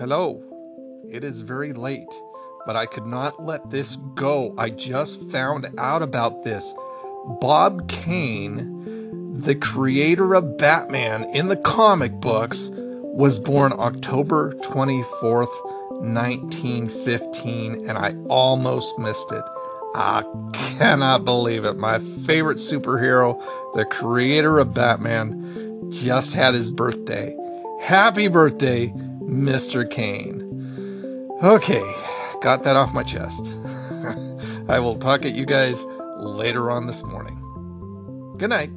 Hello. It is very late, but I could not let this go. I just found out about this. Bob Kane, the creator of Batman in the comic books, was born October 24th, 1915, and I almost missed it. I cannot believe it. My favorite superhero, the creator of Batman, just had his birthday. Happy birthday, Mr. Kane. Okay, got that off my chest. I will talk at you guys later on this morning. Good night.